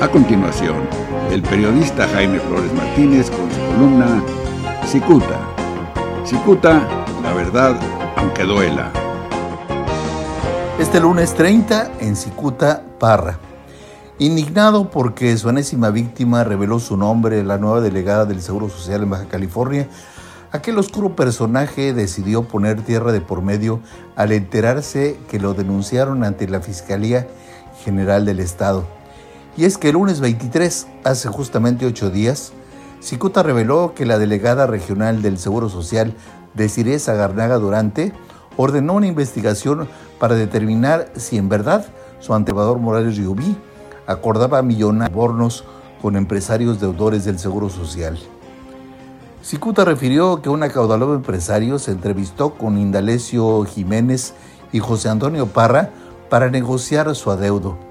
A continuación, el periodista Jaime Flores Martínez con su columna Cicuta. Cicuta, la verdad, aunque duela. Este lunes 30 en Cicuta, Parra. Indignado porque su enésima víctima reveló su nombre, la nueva delegada del Seguro Social en Baja California, aquel oscuro personaje decidió poner tierra de por medio al enterarse que lo denunciaron ante la Fiscalía General del Estado. Y es que el lunes 23, hace justamente ocho días, Cicuta reveló que la delegada regional del Seguro Social, Desiree Sagarnaga Durante, ordenó una investigación para determinar si en verdad su antecedor Morales Riubí acordaba millonarios bornos con empresarios deudores del Seguro Social. Cicuta refirió que un acaudalado empresario se entrevistó con Indalecio Jiménez y José Antonio Parra para negociar su adeudo.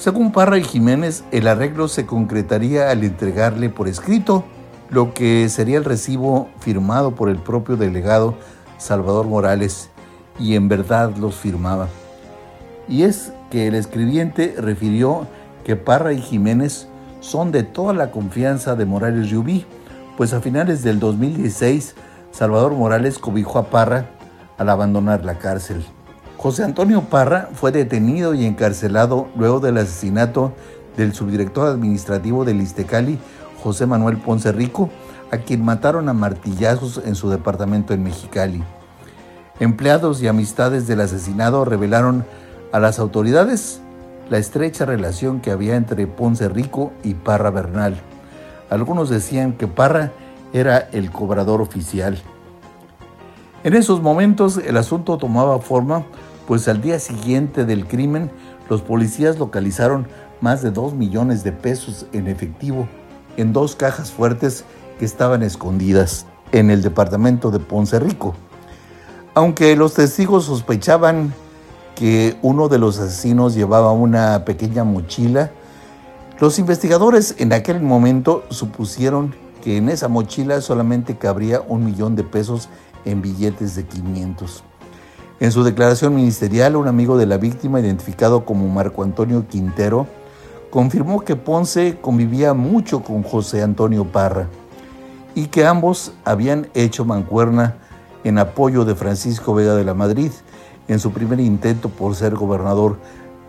Según Parra y Jiménez, el arreglo se concretaría al entregarle por escrito lo que sería el recibo firmado por el propio delegado Salvador Morales, y en verdad los firmaba. Y es que el escribiente refirió que Parra y Jiménez son de toda la confianza de Morales Rubí, pues a finales del 2016 Salvador Morales cobijó a Parra al abandonar la cárcel. José Antonio Parra fue detenido y encarcelado luego del asesinato del subdirector administrativo del Istecali, José Manuel Ponce Rico, a quien mataron a martillazos en su departamento en Mexicali. Empleados y amistades del asesinado revelaron a las autoridades la estrecha relación que había entre Ponce Rico y Parra Bernal. Algunos decían que Parra era el cobrador oficial. En esos momentos el asunto tomaba forma pues al día siguiente del crimen los policías localizaron más de 2 millones de pesos en efectivo en dos cajas fuertes que estaban escondidas en el departamento de Ponce Rico. Aunque los testigos sospechaban que uno de los asesinos llevaba una pequeña mochila, los investigadores en aquel momento supusieron que en esa mochila solamente cabría un millón de pesos en billetes de 500. En su declaración ministerial, un amigo de la víctima, identificado como Marco Antonio Quintero, confirmó que Ponce convivía mucho con José Antonio Parra y que ambos habían hecho mancuerna en apoyo de Francisco Vega de la Madrid en su primer intento por ser gobernador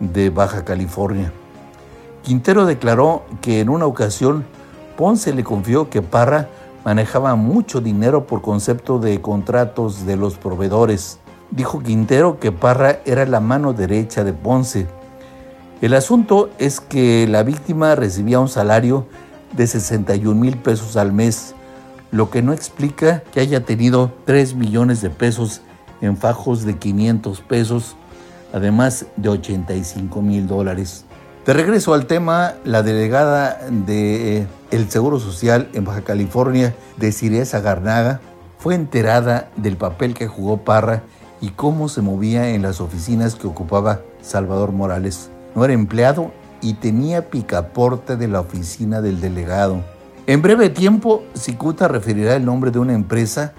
de Baja California. Quintero declaró que en una ocasión Ponce le confió que Parra manejaba mucho dinero por concepto de contratos de los proveedores dijo Quintero que Parra era la mano derecha de Ponce. El asunto es que la víctima recibía un salario de 61 mil pesos al mes, lo que no explica que haya tenido 3 millones de pesos en fajos de 500 pesos, además de 85 mil dólares. De regreso al tema, la delegada del el Seguro Social en Baja California, Desiree Garnaga, fue enterada del papel que jugó Parra y cómo se movía en las oficinas que ocupaba Salvador Morales. No era empleado y tenía picaporte de la oficina del delegado. En breve tiempo, Cicuta referirá el nombre de una empresa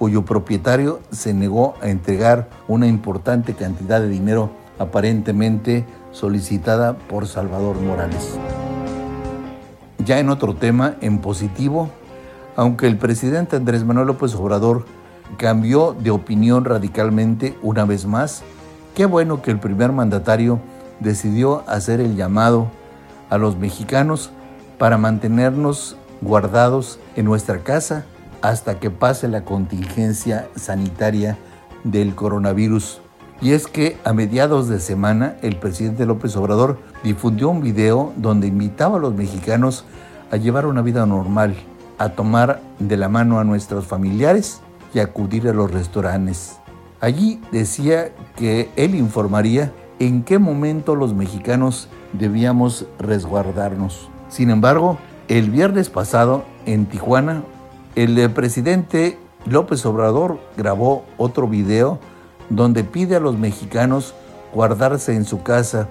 cuyo propietario se negó a entregar una importante cantidad de dinero aparentemente solicitada por Salvador Morales. Ya en otro tema, en positivo, aunque el presidente Andrés Manuel López Obrador cambió de opinión radicalmente una vez más. Qué bueno que el primer mandatario decidió hacer el llamado a los mexicanos para mantenernos guardados en nuestra casa hasta que pase la contingencia sanitaria del coronavirus. Y es que a mediados de semana el presidente López Obrador difundió un video donde invitaba a los mexicanos a llevar una vida normal, a tomar de la mano a nuestros familiares y acudir a los restaurantes. Allí decía que él informaría en qué momento los mexicanos debíamos resguardarnos. Sin embargo, el viernes pasado en Tijuana, el presidente López Obrador grabó otro video donde pide a los mexicanos guardarse en su casa,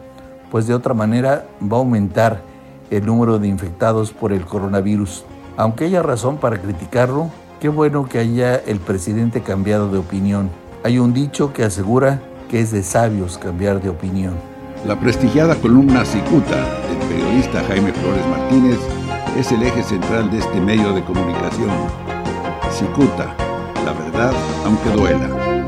pues de otra manera va a aumentar el número de infectados por el coronavirus. Aunque haya razón para criticarlo, Qué bueno que haya el presidente cambiado de opinión. Hay un dicho que asegura que es de sabios cambiar de opinión. La prestigiada columna Cicuta del periodista Jaime Flores Martínez es el eje central de este medio de comunicación. Cicuta, la verdad aunque duela.